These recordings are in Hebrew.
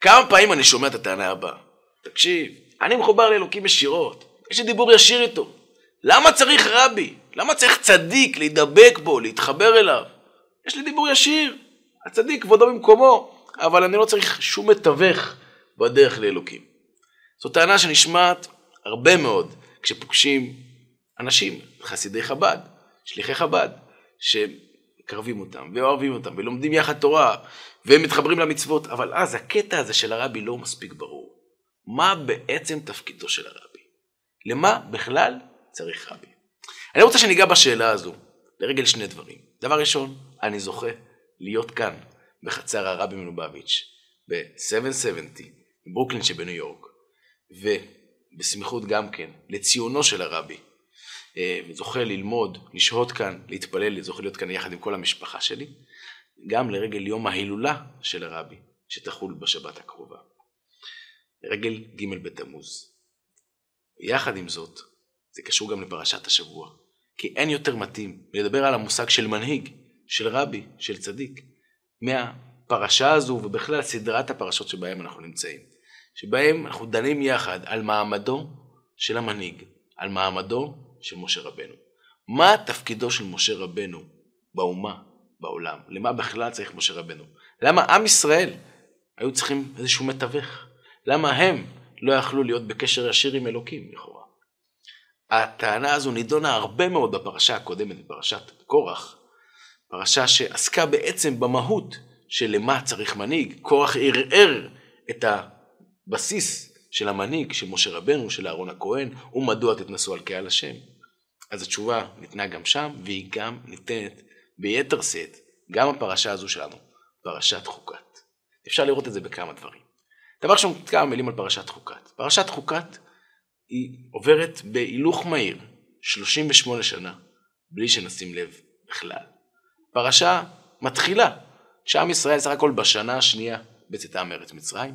כמה פעמים אני שומע את הטענה הבאה? תקשיב, אני מחובר לאלוקים ישירות, יש לי דיבור ישיר איתו. למה צריך רבי? למה צריך צדיק להידבק בו, להתחבר אליו? יש לי דיבור ישיר. הצדיק כבודו במקומו, אבל אני לא צריך שום מתווך בדרך לאלוקים. זו טענה שנשמעת הרבה מאוד כשפוגשים אנשים, חסידי חב"ד, שליחי חב"ד, שמקרבים אותם ואוהבים אותם ולומדים יחד תורה והם מתחברים למצוות, אבל אז הקטע הזה של הרבי לא מספיק ברור. מה בעצם תפקידו של הרבי? למה בכלל צריך רבי? אני רוצה שניגע בשאלה הזו לרגל שני דברים. דבר ראשון, אני זוכה להיות כאן, בחצר הרבי מלובביץ', ב-770, ברוקלין שבניו יורק, ובסמיכות גם כן לציונו של הרבי, אה, וזוכה ללמוד, לשהות כאן, להתפלל, זוכה להיות כאן יחד עם כל המשפחה שלי, גם לרגל יום ההילולה של הרבי, שתחול בשבת הקרובה. לרגל ג' בתמוז. יחד עם זאת, זה קשור גם לפרשת השבוע, כי אין יותר מתאים לדבר על המושג של מנהיג, של רבי, של צדיק, מהפרשה הזו ובכלל סדרת הפרשות שבהם אנחנו נמצאים, שבהם אנחנו דנים יחד על מעמדו של המנהיג, על מעמדו של משה רבנו. מה תפקידו של משה רבנו באומה, בעולם? למה בכלל צריך משה רבנו? למה עם ישראל היו צריכים איזשהו מתווך? למה הם לא יכלו להיות בקשר ישיר עם אלוקים, לכאורה? הטענה הזו נידונה הרבה מאוד בפרשה הקודמת, בפרשת קורח, פרשה שעסקה בעצם במהות של למה צריך מנהיג. קורח ערער את הבסיס של המנהיג, של משה רבנו, של אהרון הכהן, ומדוע תתנסו על קהל השם. אז התשובה ניתנה גם שם, והיא גם ניתנת ביתר שאת, גם הפרשה הזו שלנו, פרשת חוקת. אפשר לראות את זה בכמה דברים. דבר ראשון, כמה מילים על פרשת חוקת. פרשת חוקת היא עוברת בהילוך מהיר, 38 שנה, בלי שנשים לב בכלל. פרשה מתחילה, שעם ישראל סך הכל בשנה השנייה בצאתם מארץ מצרים,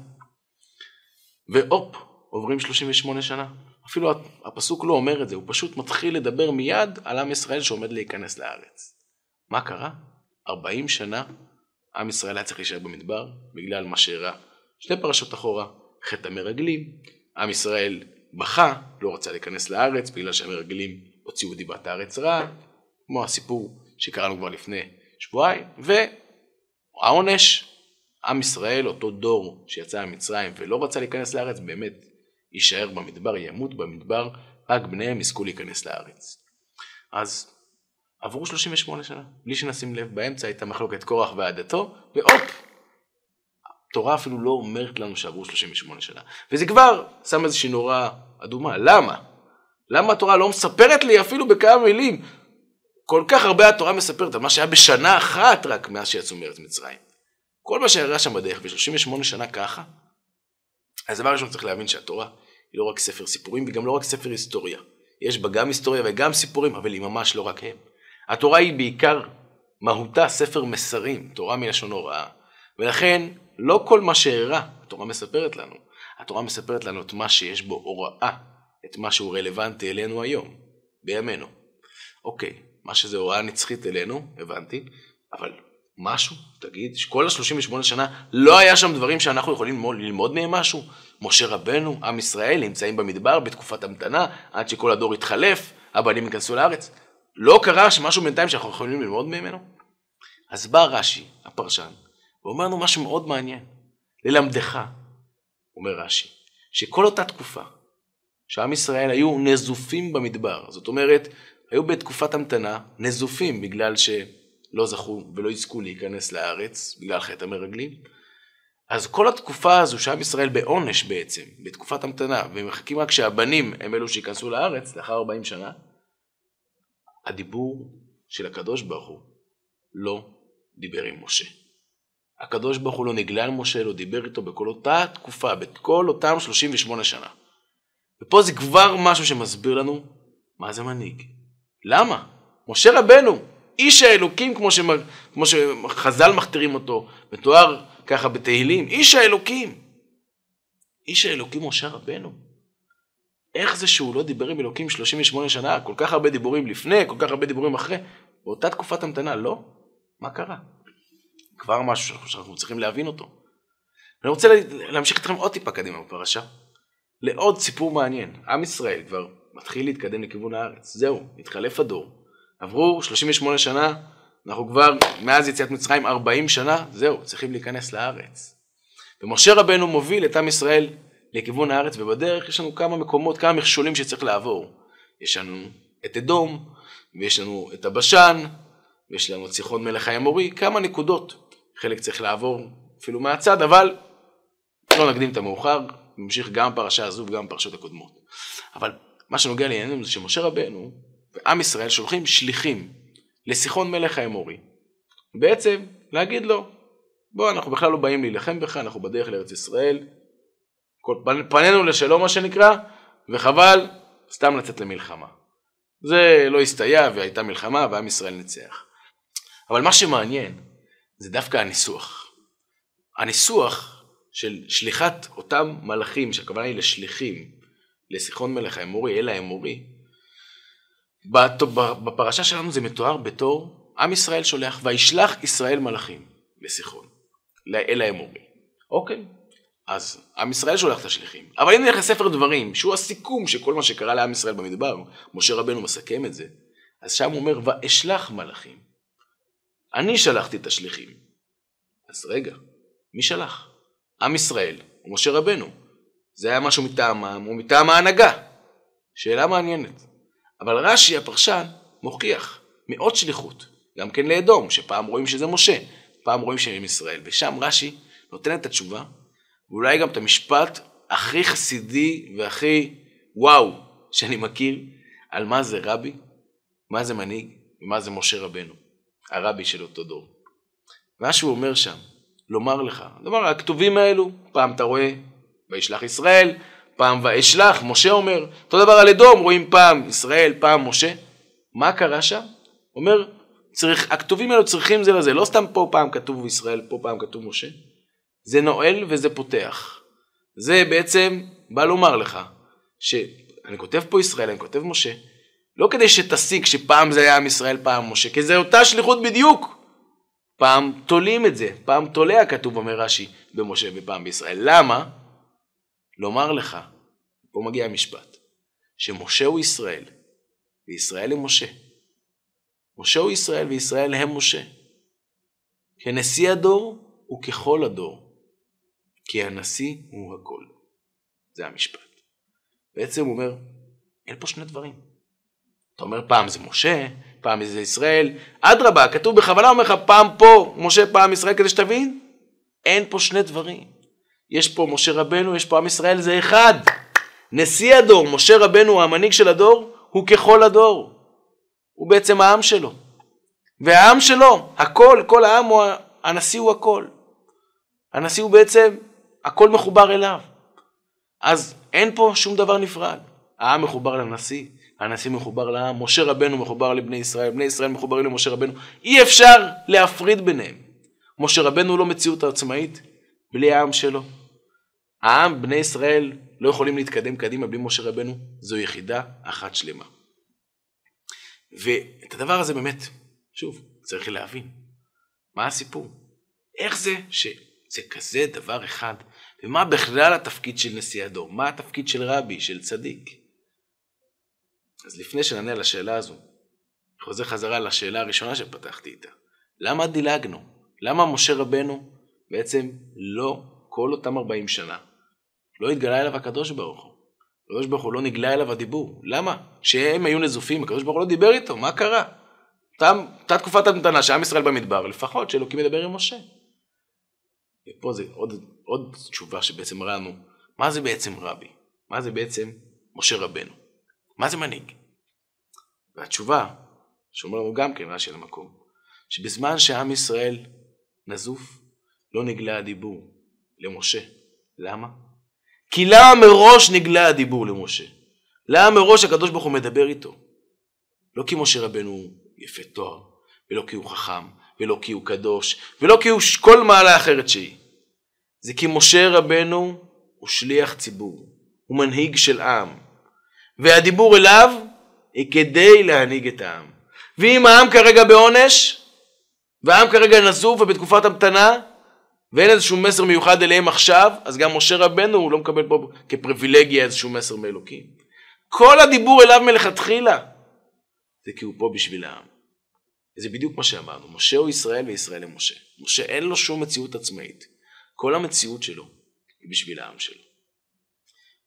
והופ, עוברים 38 שנה. אפילו הפסוק לא אומר את זה, הוא פשוט מתחיל לדבר מיד על עם ישראל שעומד להיכנס לארץ. מה קרה? 40 שנה עם ישראל היה צריך להישאר במדבר בגלל מה שאירע. שתי פרשות אחורה, חטא המרגלים, עם ישראל בכה, לא רצה להיכנס לארץ בגלל שהמרגלים הוציאו דיבת הארץ רע, כמו הסיפור שקראנו כבר לפני שבועיים, והעונש, עם ישראל, אותו דור שיצא ממצרים ולא רצה להיכנס לארץ, באמת יישאר במדבר, ימות במדבר, רק בניהם יזכו להיכנס לארץ. אז עברו 38 שנה, בלי שנשים לב, באמצע הייתה מחלוקת קורח ועדתו, והופ, התורה אפילו לא אומרת לנו שעברו 38 שנה. וזה כבר שם איזושהי נורה אדומה. למה? למה התורה לא מספרת לי אפילו בכמה מילים? כל כך הרבה התורה מספרת על מה שהיה בשנה אחת רק מאז שיצאו מארץ מצרים. כל מה שאירע שם בדרך, ב-38 שנה ככה, אז דבר ראשון צריך להבין שהתורה היא לא רק ספר סיפורים וגם לא רק ספר היסטוריה. יש בה גם היסטוריה וגם סיפורים, אבל היא ממש לא רק הם. התורה היא בעיקר מהותה ספר מסרים, תורה מלשון הוראה. ולכן לא כל מה שאירע התורה מספרת לנו. התורה מספרת לנו את מה שיש בו הוראה, את מה שהוא רלוונטי אלינו היום, בימינו. אוקיי, מה שזה הוראה נצחית אלינו, הבנתי, אבל משהו, תגיד, שכל ה-38 שנה לא היה שם דברים שאנחנו יכולים ללמוד, ללמוד מהם משהו? משה רבנו, עם ישראל, נמצאים במדבר בתקופת המתנה, עד שכל הדור יתחלף, הבנים ייכנסו לארץ. לא קרה שמשהו בינתיים שאנחנו יכולים ללמוד ממנו? אז בא רש"י, הפרשן, ואומר לנו משהו מאוד מעניין. ללמדך, אומר רש"י, שכל אותה תקופה שעם ישראל היו נזופים במדבר, זאת אומרת, היו בתקופת המתנה נזופים בגלל שלא זכו ולא יזכו להיכנס לארץ, בגלל חטא המרגלים. אז כל התקופה הזו שעם ישראל בעונש בעצם, בתקופת המתנה, ומחכים רק שהבנים הם אלו שייכנסו לארץ לאחר 40 שנה, הדיבור של הקדוש ברוך הוא לא דיבר עם משה. הקדוש ברוך הוא לא נגלה על משה, לא דיבר איתו בכל אותה תקופה, בכל אותם 38 שנה. ופה זה כבר משהו שמסביר לנו מה זה מנהיג. למה? משה רבנו, איש האלוקים כמו, שמ... כמו שחז"ל מכתירים אותו, מתואר ככה בתהילים, איש האלוקים. איש האלוקים משה רבנו. איך זה שהוא לא דיבר עם אלוקים 38 שנה, כל כך הרבה דיבורים לפני, כל כך הרבה דיבורים אחרי, באותה תקופת המתנה, לא? מה קרה? כבר משהו שאנחנו צריכים להבין אותו. אני רוצה להמשיך איתכם עוד טיפה קדימה בפרשה, לעוד סיפור מעניין. עם ישראל כבר מתחיל להתקדם לכיוון הארץ. זהו, התחלף הדור. עברו 38 שנה, אנחנו כבר מאז יציאת מצרים 40 שנה, זהו, צריכים להיכנס לארץ. ומשה רבנו מוביל את עם ישראל לכיוון הארץ, ובדרך יש לנו כמה מקומות, כמה מכשולים שצריך לעבור. יש לנו את אדום, ויש לנו את הבשן, ויש לנו את סיחון מלך האמורי, כמה נקודות. חלק צריך לעבור אפילו מהצד, אבל לא נקדים את המאוחר, נמשיך גם בפרשה הזו וגם בפרשות הקודמות. אבל מה שנוגע לענייננו זה שמשה רבנו ועם ישראל שולחים שליחים לסיחון מלך האמורי. בעצם להגיד לו, בוא אנחנו בכלל לא באים להילחם בך, אנחנו בדרך לארץ ישראל, פנינו לשלום מה שנקרא, וחבל סתם לצאת למלחמה. זה לא הסתייע והייתה מלחמה ועם ישראל ניצח. אבל מה שמעניין זה דווקא הניסוח. הניסוח של שליחת אותם מלאכים, שהכוונה היא לשליחים, לסיחון מלך האמורי, אל האמורי, בפרשה שלנו זה מתואר בתור עם ישראל שולח, וישלח ישראל מלאכים לסיחון, אל האמורי. אוקיי, אז עם ישראל שולח את השליחים. אבל אם נלך לספר דברים, שהוא הסיכום של כל מה שקרה לעם ישראל במדבר, משה רבנו מסכם את זה, אז שם הוא אומר, ואשלח מלאכים. אני שלחתי את השליחים. אז רגע, מי שלח? עם ישראל, ומשה רבנו. זה היה משהו מטעמם, או מטעם ההנהגה. שאלה מעניינת. אבל רש"י הפרשן מוכיח מאוד שליחות, גם כן לאדום, שפעם רואים שזה משה, פעם רואים שהם ישראל, ושם רש"י נותן את התשובה, ואולי גם את המשפט הכי חסידי והכי וואו שאני מכיר, על מה זה רבי, מה זה מנהיג ומה זה משה רבנו, הרבי של אותו דור. מה שהוא אומר שם, לומר לך, לומר, הכתובים האלו, פעם אתה רואה וישלח ישראל, פעם ואשלח, משה אומר, אותו דבר על אדום, רואים פעם ישראל, פעם משה. מה קרה שם? אומר, צריך, הכתובים האלו צריכים זה לזה, לא סתם פה פעם כתוב ישראל, פה פעם כתוב משה. זה נועל וזה פותח. זה בעצם בא לומר לך, שאני כותב פה ישראל, אני כותב משה, לא כדי שתסיק שפעם זה היה עם ישראל, פעם משה, כי זה אותה שליחות בדיוק. פעם תולים את זה, פעם תולע כתוב אומר רש"י במשה ופעם בישראל. למה? לומר לך, פה מגיע המשפט, שמשה הוא ישראל, וישראל הם משה. משה הוא ישראל וישראל הם משה. כנשיא הדור וככל הדור, כי הנשיא הוא הכל. זה המשפט. בעצם הוא אומר, אין פה שני דברים. אתה אומר פעם זה משה, פעם זה ישראל, אדרבה, כתוב בכוונה אומר לך פעם פה משה, פעם ישראל, כדי שתבין, אין פה שני דברים. יש פה משה רבנו, יש פה עם ישראל, זה אחד. נשיא הדור, משה רבנו, המנהיג של הדור, הוא ככל הדור. הוא בעצם העם שלו. והעם שלו, הכל, כל העם, הוא, הנשיא הוא הכל. הנשיא הוא בעצם, הכל מחובר אליו. אז אין פה שום דבר נפרד. העם מחובר לנשיא, הנשיא מחובר לעם, משה רבנו מחובר לבני ישראל, בני ישראל מחוברים למשה רבנו. אי אפשר להפריד ביניהם. משה רבנו לא מציאות עצמאית, בלי העם שלו. העם, בני ישראל, לא יכולים להתקדם קדימה בלי משה רבנו, זו יחידה אחת שלמה. ואת הדבר הזה באמת, שוב, צריך להבין. מה הסיפור? איך זה שזה כזה דבר אחד, ומה בכלל התפקיד של נשיא הדור? מה התפקיד של רבי, של צדיק? אז לפני שנענה על השאלה הזו, חוזר חזרה לשאלה הראשונה שפתחתי איתה. למה דילגנו? למה משה רבנו בעצם לא כל אותם 40 שנה. לא התגלה אליו הקדוש ברוך הוא. הקדוש ברוך הוא לא נגלה אליו הדיבור. למה? כשהם היו נזופים, הקדוש ברוך הוא לא דיבר איתו, מה קרה? אותה תקופת המתנה שעם ישראל במדבר, לפחות שאלוקים מדבר עם משה. ופה זה עוד, עוד תשובה שבעצם מראה לנו, מה זה בעצם רבי? מה זה בעצם משה רבנו? מה זה מנהיג? והתשובה, שאומר לנו גם כן רש"י למקום, שבזמן שעם ישראל נזוף, לא נגלה הדיבור למשה. למה? כי למה מראש נגלה הדיבור למשה? למה מראש הקדוש ברוך הוא מדבר איתו? לא כי משה רבנו יפה תואר, ולא כי הוא חכם, ולא כי הוא קדוש, ולא כי הוא כל מעלה אחרת שהיא. זה כי משה רבנו הוא שליח ציבור, הוא מנהיג של עם, והדיבור אליו היא כדי להנהיג את העם. ואם העם כרגע בעונש, והעם כרגע נזוף ובתקופת המתנה, ואין איזשהו מסר מיוחד אליהם עכשיו, אז גם משה רבנו הוא לא מקבל פה כפריבילגיה איזשהו מסר מאלוקים. כל הדיבור אליו מלכתחילה, זה כי הוא פה בשביל העם. זה בדיוק מה שאמרנו, משה הוא ישראל וישראל הם משה. משה אין לו שום מציאות עצמאית. כל המציאות שלו היא בשביל העם שלו.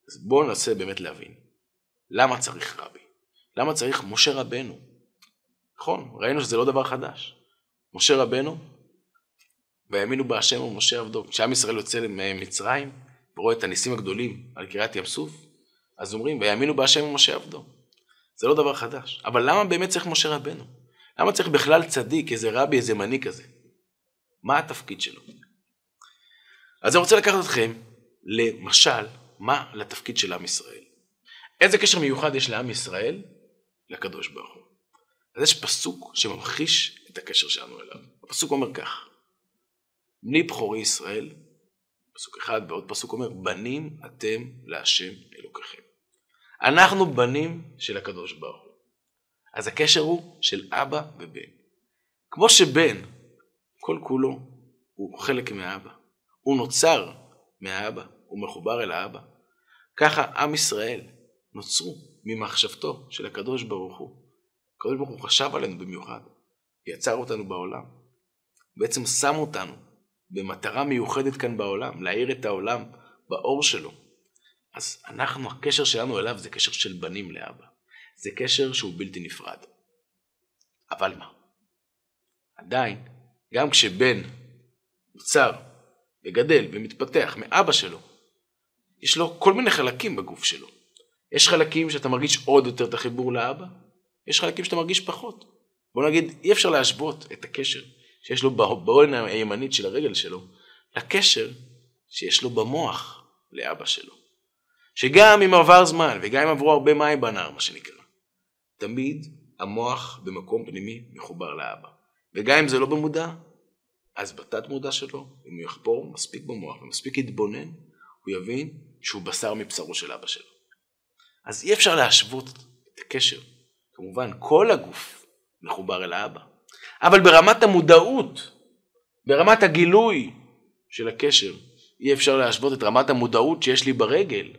אז בואו ננסה באמת להבין, למה צריך רבי? למה צריך משה רבנו? נכון, ראינו שזה לא דבר חדש. משה רבנו, והאמינו בהשם ומשה עבדו. כשעם ישראל יוצא ממצרים ורואה את הניסים הגדולים על קריאת ים סוף, אז אומרים, ויאמינו בהשם ומשה עבדו. זה לא דבר חדש. אבל למה באמת צריך משה רבנו? למה צריך בכלל צדיק, איזה רבי, איזה מנהיג כזה? מה התפקיד שלו? אז אני רוצה לקחת אתכם למשל, מה לתפקיד של עם ישראל. איזה קשר מיוחד יש לעם ישראל לקדוש ברוך הוא. אז יש פסוק שממחיש את הקשר שלנו אליו. הפסוק אומר כך: בני בכורי ישראל, פסוק אחד ועוד פסוק אומר, בנים אתם להשם אלוקיכם. אנחנו בנים של הקדוש ברוך הוא. אז הקשר הוא של אבא ובן. כמו שבן, כל כולו, הוא חלק מהאבא. הוא נוצר מהאבא, הוא מחובר אל האבא. ככה עם ישראל נוצרו ממחשבתו של הקדוש ברוך הוא. הקדוש ברוך הוא חשב עלינו במיוחד, יצר אותנו בעולם. בעצם שם אותנו במטרה מיוחדת כאן בעולם, להאיר את העולם באור שלו. אז אנחנו, הקשר שלנו אליו זה קשר של בנים לאבא. זה קשר שהוא בלתי נפרד. אבל מה? עדיין, גם כשבן נוצר וגדל ומתפתח מאבא שלו, יש לו כל מיני חלקים בגוף שלו. יש חלקים שאתה מרגיש עוד יותר את החיבור לאבא, יש חלקים שאתה מרגיש פחות. בוא נגיד, אי אפשר להשוות את הקשר שיש לו בעולן הימנית של הרגל שלו, לקשר שיש לו במוח לאבא שלו. שגם אם עבר זמן וגם אם עברו הרבה מים בנהר, מה שנקרא, תמיד המוח במקום פנימי מחובר לאבא. וגם אם זה לא במודע, אז בתת מודע שלו, אם הוא יחפור מספיק במוח ומספיק יתבונן, הוא יבין שהוא בשר מבשרו של אבא שלו. אז אי אפשר להשוות את הקשר. כמובן, כל הגוף מחובר אל האבא. אבל ברמת המודעות, ברמת הגילוי של הקשר, אי אפשר להשוות את רמת המודעות שיש לי ברגל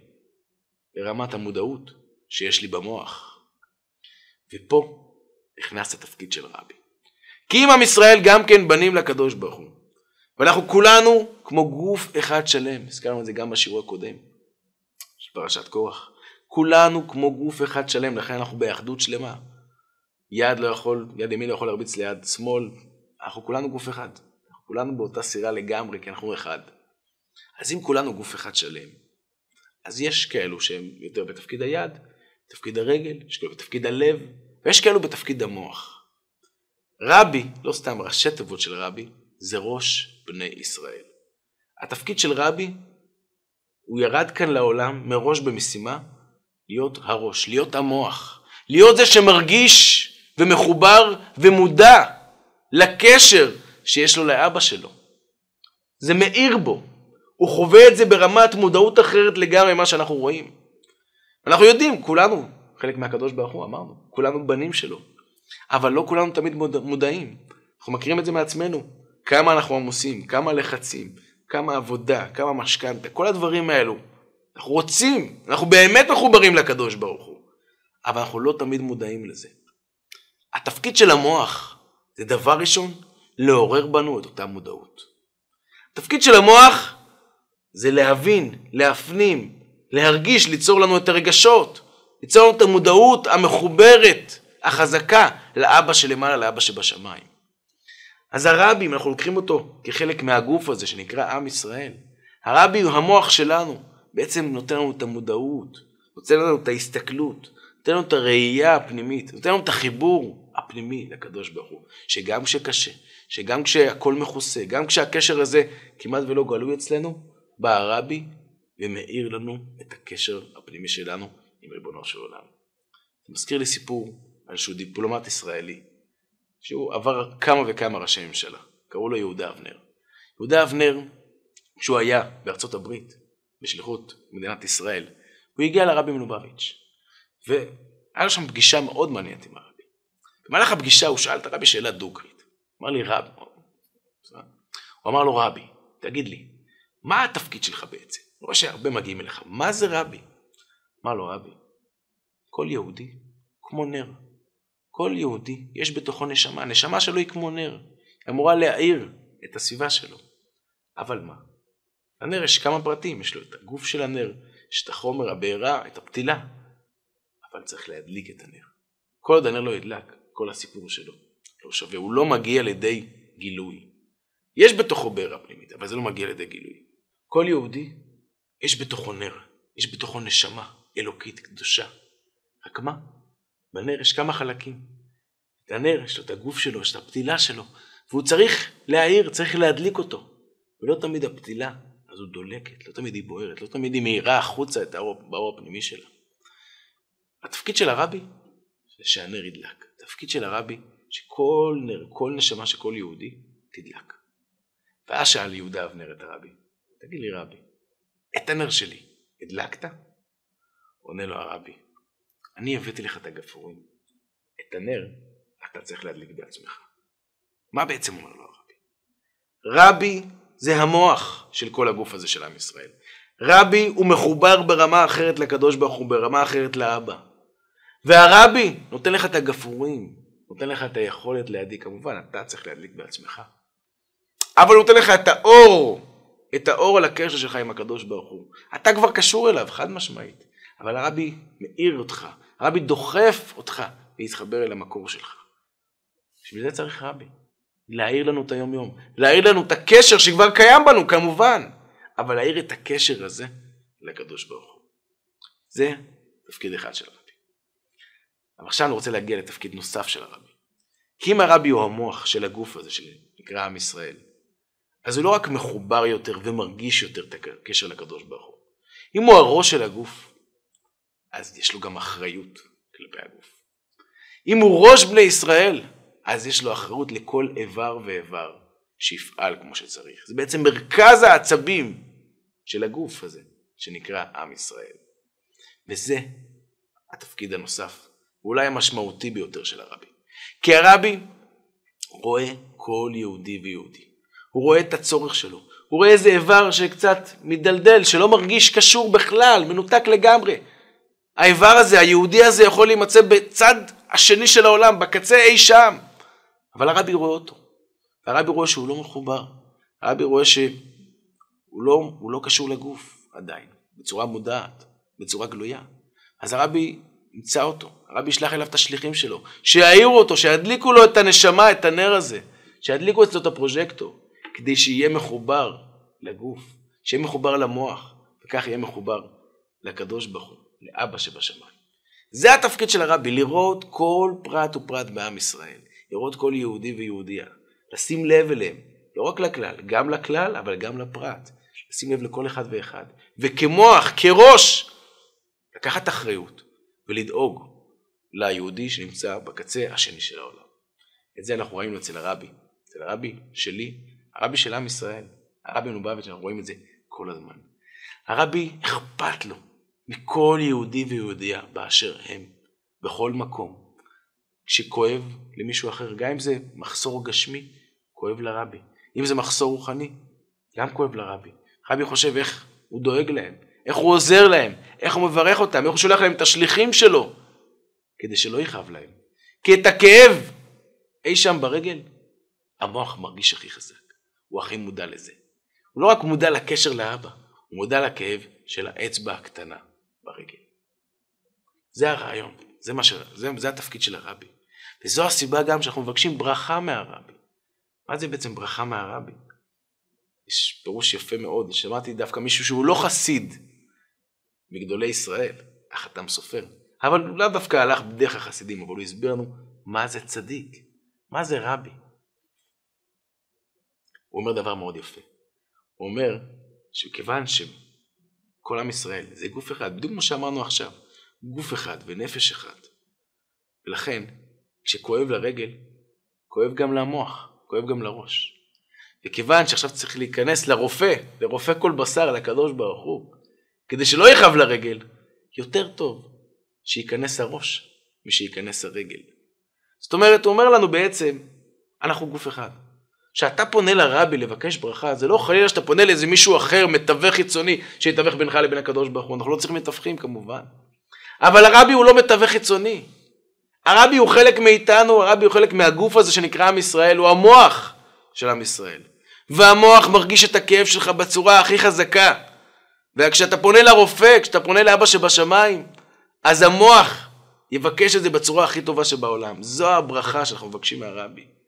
לרמת המודעות שיש לי במוח. ופה נכנס התפקיד של רבי. כי אם עם ישראל גם כן בנים לקדוש ברוך הוא, ואנחנו כולנו כמו גוף אחד שלם, הזכרנו את זה גם בשיעור הקודם, של פרשת קורח, כולנו כמו גוף אחד שלם, לכן אנחנו באחדות שלמה. יד לא יכול, יד ימין לא יכול להרביץ ליד שמאל, אנחנו כולנו גוף אחד. אנחנו כולנו באותה סירה לגמרי, כי אנחנו אחד. אז אם כולנו גוף אחד שלם, אז יש כאלו שהם יותר בתפקיד היד, בתפקיד הרגל, יש כאלו בתפקיד הלב, ויש כאלו בתפקיד המוח. רבי, לא סתם ראשי תיבות של רבי, זה ראש בני ישראל. התפקיד של רבי, הוא ירד כאן לעולם מראש במשימה להיות הראש, להיות המוח, להיות זה שמרגיש ומחובר ומודע לקשר שיש לו לאבא שלו. זה מאיר בו. הוא חווה את זה ברמת מודעות אחרת לגמרי ממה שאנחנו רואים. אנחנו יודעים, כולנו, חלק מהקדוש ברוך הוא אמרנו, כולנו בנים שלו. אבל לא כולנו תמיד מודעים. אנחנו מכירים את זה מעצמנו. כמה אנחנו עמוסים, כמה לחצים, כמה עבודה, כמה משכנתה, כל הדברים האלו. אנחנו רוצים, אנחנו באמת מחוברים לקדוש ברוך הוא. אבל אנחנו לא תמיד מודעים לזה. התפקיד של המוח זה דבר ראשון, לעורר בנו את אותה מודעות. התפקיד של המוח זה להבין, להפנים, להרגיש, ליצור לנו את הרגשות, ליצור לנו את המודעות המחוברת, החזקה, לאבא שלמעלה, לאבא שבשמיים. אז הרבי, אם אנחנו לוקחים אותו כחלק מהגוף הזה שנקרא עם ישראל, הרבי הוא המוח שלנו, בעצם נותן לנו את המודעות, נותן לנו את ההסתכלות, נותן לנו את הראייה הפנימית, נותן לנו את החיבור הפנימי לקדוש ברוך הוא, שגם כשקשה, שגם כשהכול מכוסה, גם כשהקשר הזה כמעט ולא גלוי אצלנו, בא הרבי ומאיר לנו את הקשר הפנימי שלנו עם ריבונו של עולם. זה מזכיר לי סיפור על שהוא דיפלומט ישראלי, שהוא עבר כמה וכמה ראשי ממשלה, קראו לו יהודה אבנר. יהודה אבנר, כשהוא היה בארצות הברית, בשליחות מדינת ישראל, הוא הגיע לרבי מלובביץ', והיה לו שם פגישה מאוד מעניינת עם הרבי. במהלך הפגישה הוא שאל את הרבי שאלה דוגרית. אמר לי רב, הוא אמר לו רבי, תגיד לי, מה התפקיד שלך בעצם? רואה שהרבה מגיעים אליך, מה זה רבי? אמר לו רבי, כל יהודי כמו נר. כל יהודי יש בתוכו נשמה, הנשמה שלו היא כמו נר, היא אמורה להאיר את הסביבה שלו. אבל מה? לנר יש כמה פרטים, יש לו את הגוף של הנר, יש את החומר, הבעירה, את הפתילה, אבל צריך להדליק את הנר. כל עוד הנר לא ידלק, כל הסיפור שלו לא שווה, הוא לא מגיע לידי גילוי. יש בתוכו בעירה פנימית, אבל זה לא מגיע לידי גילוי. כל יהודי, יש בתוכו נר, יש בתוכו נשמה אלוקית קדושה. רק מה? בנר יש כמה חלקים. את הנר, יש לו את הגוף שלו, יש את הפתילה שלו, והוא צריך להאיר, צריך להדליק אותו. ולא תמיד הפתילה הזו דולקת, לא תמיד היא בוערת, לא תמיד היא מאירה החוצה את האור, הפנימי שלה. התפקיד של הרבי זה שהנר ידלק. התפקיד של הרבי שכל נר, כל נשמה של כל יהודי תדלק. ואז שאל יהודה אבנר את הרבי, תגיד לי רבי, את הנר שלי הדלקת? עונה לו הרבי, אני הבאתי לך את הגפרורים. את הנר אתה צריך להדליק בעצמך. מה בעצם אומר לו הרבי? רבי זה המוח של כל הגוף הזה של עם ישראל. רבי הוא מחובר ברמה אחרת לקדוש ברוך הוא, ברמה אחרת לאבא. והרבי נותן לך את הגפרורים, נותן לך את היכולת להדליק, כמובן אתה צריך להדליק בעצמך. אבל הוא נותן לך את האור, את האור על הקשר שלך עם הקדוש ברוך הוא. אתה כבר קשור אליו, חד משמעית. אבל הרבי מאיר אותך, הרבי דוחף אותך להתחבר אל המקור שלך. בשביל זה צריך רבי. להאיר לנו את היום יום, להאיר לנו את הקשר שכבר קיים בנו כמובן, אבל להאיר את הקשר הזה לקדוש ברוך הוא. זה תפקיד אחד של הרבי. אבל עכשיו אני רוצה להגיע לתפקיד נוסף של הרבי. כי אם הרבי הוא המוח של הגוף הזה שנקרא עם ישראל, אז הוא לא רק מחובר יותר ומרגיש יותר את הקשר לקדוש ברוך הוא. אם הוא הראש של הגוף, אז יש לו גם אחריות כלפי הגוף. אם הוא ראש בני ישראל, אז יש לו אחריות לכל איבר ואיבר שיפעל כמו שצריך. זה בעצם מרכז העצבים של הגוף הזה, שנקרא עם ישראל. וזה התפקיד הנוסף, ואולי המשמעותי ביותר של הרבי. כי הרבי רואה כל יהודי ויהודי. הוא רואה את הצורך שלו. הוא רואה איזה איבר שקצת מדלדל, שלא מרגיש קשור בכלל, מנותק לגמרי. האיבר הזה, היהודי הזה, יכול להימצא בצד השני של העולם, בקצה אי שם. אבל הרבי רואה אותו. הרבי רואה שהוא לא מחובר. הרבי רואה שהוא לא, לא קשור לגוף עדיין, בצורה מודעת, בצורה גלויה. אז הרבי ימצא אותו, הרבי ישלח אליו את השליחים שלו, שיעירו אותו, שידליקו לו את הנשמה, את הנר הזה, שידליקו אצלו את הפרוז'קטור, כדי שיהיה מחובר לגוף, שיהיה מחובר למוח, וכך יהיה מחובר לקדוש ברוך הוא, לאבא שבשמיים. זה התפקיד של הרבי, לראות כל פרט ופרט בעם ישראל, לראות כל יהודי ויהודייה, לשים לב אליהם, לא רק לכלל, גם לכלל, אבל גם לפרט, לשים לב לכל אחד ואחד, וכמוח, כראש, לקחת אחריות ולדאוג ליהודי שנמצא בקצה השני של העולם. את זה אנחנו ראינו אצל הרבי, אצל הרבי שלי, הרבי של עם ישראל, הרבי מלובביץ', אנחנו רואים את זה כל הזמן. הרבי אכפת לו מכל יהודי ויהודייה באשר הם, בכל מקום. כשכואב למישהו אחר, גם אם זה מחסור גשמי, כואב לרבי. אם זה מחסור רוחני, גם כואב לרבי. רבי חושב איך הוא דואג להם, איך הוא עוזר להם, איך הוא מברך אותם, איך הוא שולח להם את השליחים שלו, כדי שלא יכאב להם. כי את הכאב אי שם ברגל, המוח מרגיש הכי חזק. הוא הכי מודע לזה. הוא לא רק מודע לקשר לאבא, הוא מודע לכאב של האצבע הקטנה ברגל. זה הרעיון, זה, ש... זה, זה התפקיד של הרבי. וזו הסיבה גם שאנחנו מבקשים ברכה מהרבי. מה זה בעצם ברכה מהרבי? יש פירוש יפה מאוד, שמעתי דווקא מישהו שהוא לא חסיד מגדולי ישראל, החתם סופר, אבל לאו דווקא הלך בדרך החסידים, אבל הוא הסביר לנו מה זה צדיק, מה זה רבי. הוא אומר דבר מאוד יפה. הוא אומר שכיוון שכל עם ישראל זה גוף אחד, בדיוק כמו שאמרנו עכשיו, גוף אחד ונפש אחד, ולכן כשכואב לרגל, כואב גם למוח, כואב גם לראש. וכיוון שעכשיו צריך להיכנס לרופא, לרופא כל בשר, לקדוש ברוך הוא, כדי שלא יכאב לרגל, יותר טוב שייכנס הראש משייכנס הרגל. זאת אומרת, הוא אומר לנו בעצם, אנחנו גוף אחד. כשאתה פונה לרבי לבקש ברכה, זה לא חלילה שאתה פונה לאיזה מישהו אחר, מתווך חיצוני, שיתווך בינך לבין הקדוש ברוך הוא. אנחנו לא צריכים מתווכים כמובן. אבל הרבי הוא לא מתווך חיצוני. הרבי הוא חלק מאיתנו, הרבי הוא חלק מהגוף הזה שנקרא עם ישראל, הוא המוח של עם ישראל. והמוח מרגיש את הכאב שלך בצורה הכי חזקה. וכשאתה פונה לרופא, כשאתה פונה לאבא שבשמיים, אז המוח יבקש את זה בצורה הכי טובה שבעולם. זו הברכה שאנחנו מבקשים מהרבי.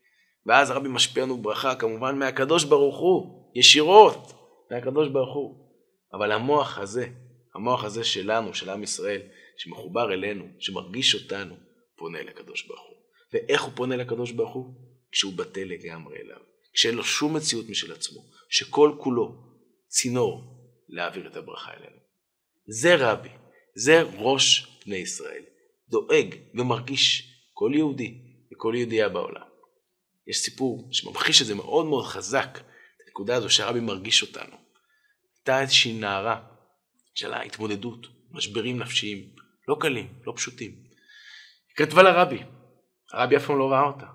ואז הרבי משפיע לנו ברכה כמובן מהקדוש ברוך הוא, ישירות מהקדוש ברוך הוא. אבל המוח הזה, המוח הזה שלנו, של עם ישראל, שמחובר אלינו, שמרגיש אותנו, פונה לקדוש ברוך הוא. ואיך הוא פונה לקדוש ברוך הוא? כשהוא בטל לגמרי אליו. כשאין לו שום מציאות משל עצמו, שכל כולו צינור להעביר את הברכה אלינו. זה רבי, זה ראש בני ישראל. דואג ומרגיש כל יהודי וכל יהודייה בעולם. יש סיפור שממחיש את זה מאוד מאוד חזק, את הנקודה הזו שהרבי מרגיש אותנו. הייתה איזושהי נערה של ההתמודדות, משברים נפשיים, לא קלים, לא פשוטים. היא כתבה לרבי, הרבי אף פעם לא ראה אותה,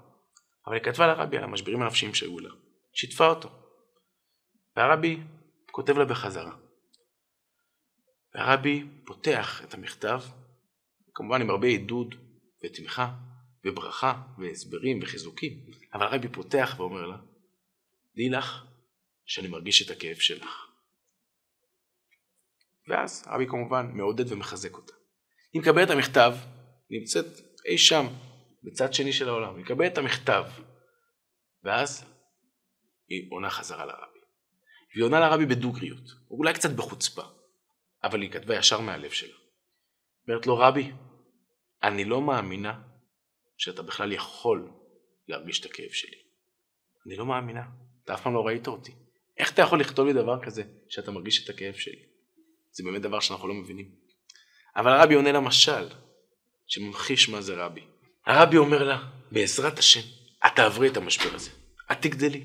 אבל היא כתבה לרבי על המשברים הנפשיים שהיו לה, שיתפה אותו. והרבי כותב לה בחזרה. והרבי פותח את המכתב, כמובן עם הרבה עידוד ותמיכה וברכה והסברים וחיזוקים, אבל הרבי פותח ואומר לה, דעי לך שאני מרגיש את הכאב שלך. ואז הרבי כמובן מעודד ומחזק אותה. היא מקבלת את המכתב, נמצאת אי שם, בצד שני של העולם, היא מקבלת את המכתב, ואז היא עונה חזרה לרבי. והיא עונה לרבי בדוגריות, אולי קצת בחוצפה, אבל היא כתבה ישר מהלב שלה. אומרת לו, רבי, אני לא מאמינה שאתה בכלל יכול להרגיש את הכאב שלי. אני לא מאמינה, אתה אף פעם לא ראית אותי. איך אתה יכול לכתוב לי דבר כזה שאתה מרגיש את הכאב שלי? זה באמת דבר שאנחנו לא מבינים. אבל הרבי עונה לה משל, שממחיש מה זה רבי. הרבי אומר לה, בעזרת השם, את תעברי את המשבר הזה. את תגדלי.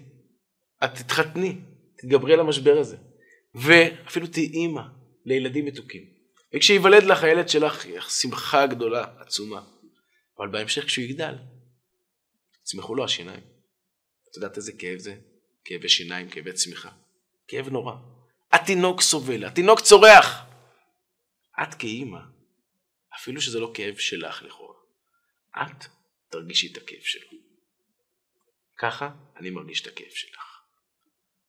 את תתחתני. תתגברי על המשבר הזה. ואפילו תהיי אימא לילדים מתוקים. וכשייוולד לך הילד שלך, שמחה גדולה, עצומה. אבל בהמשך כשהוא יגדל, יצמחו לו השיניים. את יודעת איזה כאב זה? כאבי שיניים, כאבי צמיחה. כאב נורא. התינוק סובל, התינוק צורח. את כאימא, אפילו שזה לא כאב שלך לכאורה, את תרגישי את הכאב שלו. ככה אני מרגיש את הכאב שלך.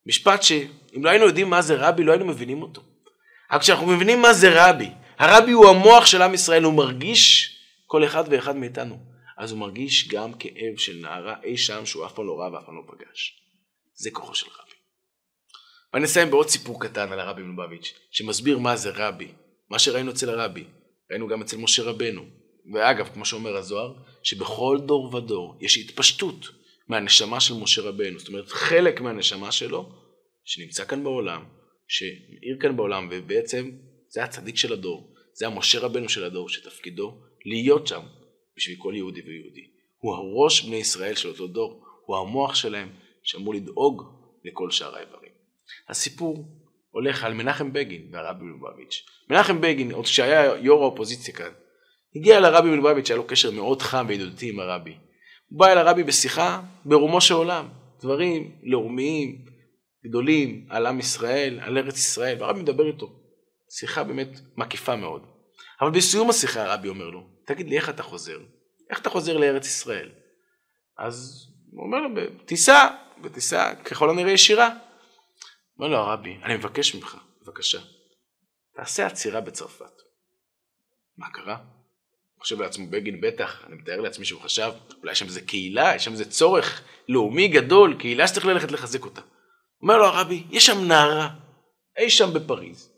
משפט שאם לא היינו יודעים מה זה רבי, לא היינו מבינים אותו. אבל כשאנחנו מבינים מה זה רבי, הרבי הוא המוח של עם ישראל, הוא מרגיש כל אחד ואחד מאיתנו. אז הוא מרגיש גם כאב של נערה אי שם שהוא אף פעם לא ראה ואף פעם לא פגש. זה כוחו של רבי. ואני אסיים בעוד סיפור קטן על הרבי מלובביץ', שמסביר מה זה רבי. מה שראינו אצל הרבי, ראינו גם אצל משה רבנו. ואגב, כמו שאומר הזוהר, שבכל דור ודור יש התפשטות מהנשמה של משה רבנו. זאת אומרת, חלק מהנשמה שלו, שנמצא כאן בעולם, שמאיר כאן בעולם, ובעצם זה הצדיק של הדור, זה המשה רבנו של הדור, שתפקידו להיות שם בשביל כל יהודי ויהודי. הוא הראש בני ישראל של אותו דור, הוא המוח שלהם שאמור לדאוג לכל שאר האיברים. הסיפור הולך על מנחם בגין והרבי מלובביץ'. מנחם בגין, עוד כשהיה יו"ר האופוזיציה כאן, הגיע לרבי מלובביץ', היה לו קשר מאוד חם וידידותי עם הרבי. הוא בא אל הרבי בשיחה ברומו של עולם, דברים לאומיים, גדולים, על עם ישראל, על ארץ ישראל, והרבי מדבר איתו. שיחה באמת מקיפה מאוד. אבל בסיום השיחה הרבי אומר לו, תגיד לי איך אתה חוזר? איך אתה חוזר לארץ ישראל? אז הוא אומר לו, בטיסה, בטיסה ככל הנראה ישירה. אומר לו הרבי, אני מבקש ממך, בבקשה, תעשה עצירה בצרפת. מה קרה? חושב לעצמו בגין בטח, אני מתאר לעצמי שהוא חשב, אולי יש שם איזה קהילה, יש שם איזה צורך לאומי גדול, קהילה שצריך ללכת לחזק אותה. אומר לו הרבי, יש שם נערה, אי שם בפריז,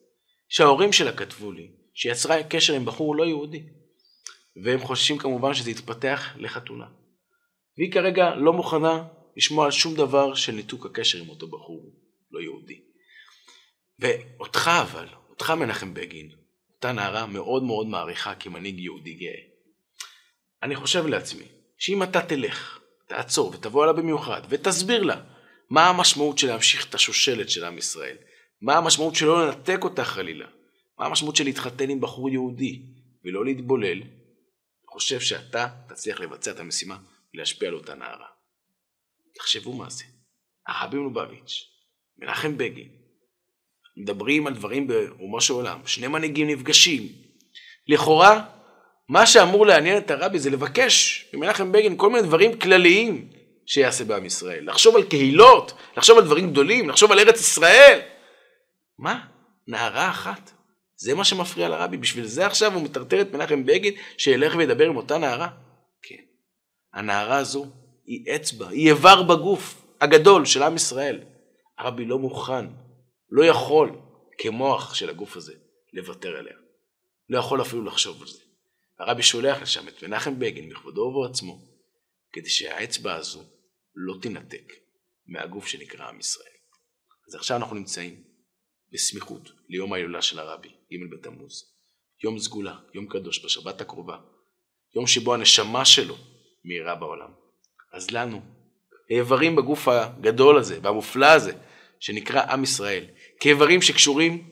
שההורים שלה כתבו לי, שיצרה קשר עם בחור לא יהודי. והם חוששים כמובן שזה יתפתח לחתונה. והיא כרגע לא מוכנה לשמוע על שום דבר של ניתוק הקשר עם אותו בחור לא יהודי. ואותך אבל, אותך מנחם בגין, אותה נערה מאוד מאוד מעריכה כמנהיג יהודי גאה. אני חושב לעצמי, שאם אתה תלך, תעצור ותבוא אליה במיוחד ותסביר לה מה המשמעות של להמשיך את השושלת של עם ישראל, מה המשמעות של לא לנתק אותה חלילה, מה המשמעות של להתחתן עם בחור יהודי ולא להתבולל, חושב שאתה תצליח לבצע את המשימה ולהשפיע על אותה נערה. תחשבו מה זה. הרבי מלובביץ', מנחם בגין, מדברים על דברים ברומו של עולם, שני מנהיגים נפגשים. לכאורה, מה שאמור לעניין את הרבי זה לבקש ממנחם בגין כל מיני דברים כלליים שיעשה בעם ישראל. לחשוב על קהילות, לחשוב על דברים גדולים, לחשוב על ארץ ישראל. מה? נערה אחת? זה מה שמפריע לרבי? בשביל זה עכשיו הוא מטרטר את מנחם בגין שילך וידבר עם אותה נערה? כן. הנערה הזו היא אצבע, היא איבר בגוף הגדול של עם ישראל. הרבי לא מוכן, לא יכול, כמוח של הגוף הזה, לוותר עליה. לא יכול אפילו לחשוב על זה. הרבי שולח לשם את מנחם בגין בכבודו ובעצמו, כדי שהאצבע הזו לא תינתק מהגוף שנקרא עם ישראל. אז עכשיו אנחנו נמצאים בסמיכות ליום ההילולה של הרבי, ג' בתמוז. יום סגולה, יום קדוש בשבת הקרובה. יום שבו הנשמה שלו מאירה בעולם. אז לנו, האיברים בגוף הגדול הזה והמופלא הזה, שנקרא עם ישראל, כאיברים שקשורים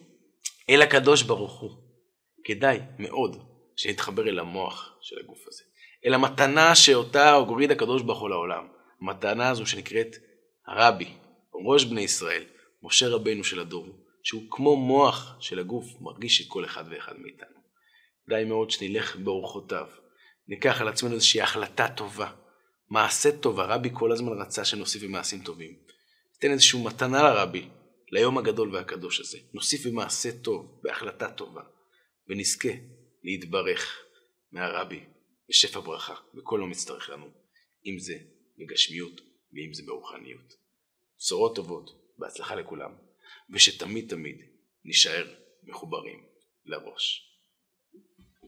אל הקדוש ברוך הוא. כדאי מאוד שנתחבר אל המוח של הגוף הזה, אל המתנה שאותה הוריד הקדוש ברוך הוא לעולם. המתנה הזו שנקראת הרבי, ראש בני ישראל, משה רבנו של הדור, שהוא כמו מוח של הגוף, מרגיש את כל אחד ואחד מאיתנו. כדאי מאוד שנלך באורחותיו, ניקח על עצמנו איזושהי החלטה טובה, מעשה טוב, הרבי כל הזמן רצה שנוסיף במעשים טובים. ניתן איזושהי מתנה לרבי, ליום הגדול והקדוש הזה. נוסיף במעשה טוב, בהחלטה טובה, ונזכה להתברך מהרבי בשפע ברכה, וכל לא מצטרך לנו, אם זה בגשמיות ואם זה ברוחניות. בשורות טובות, בהצלחה לכולם, ושתמיד תמיד נישאר מחוברים לראש.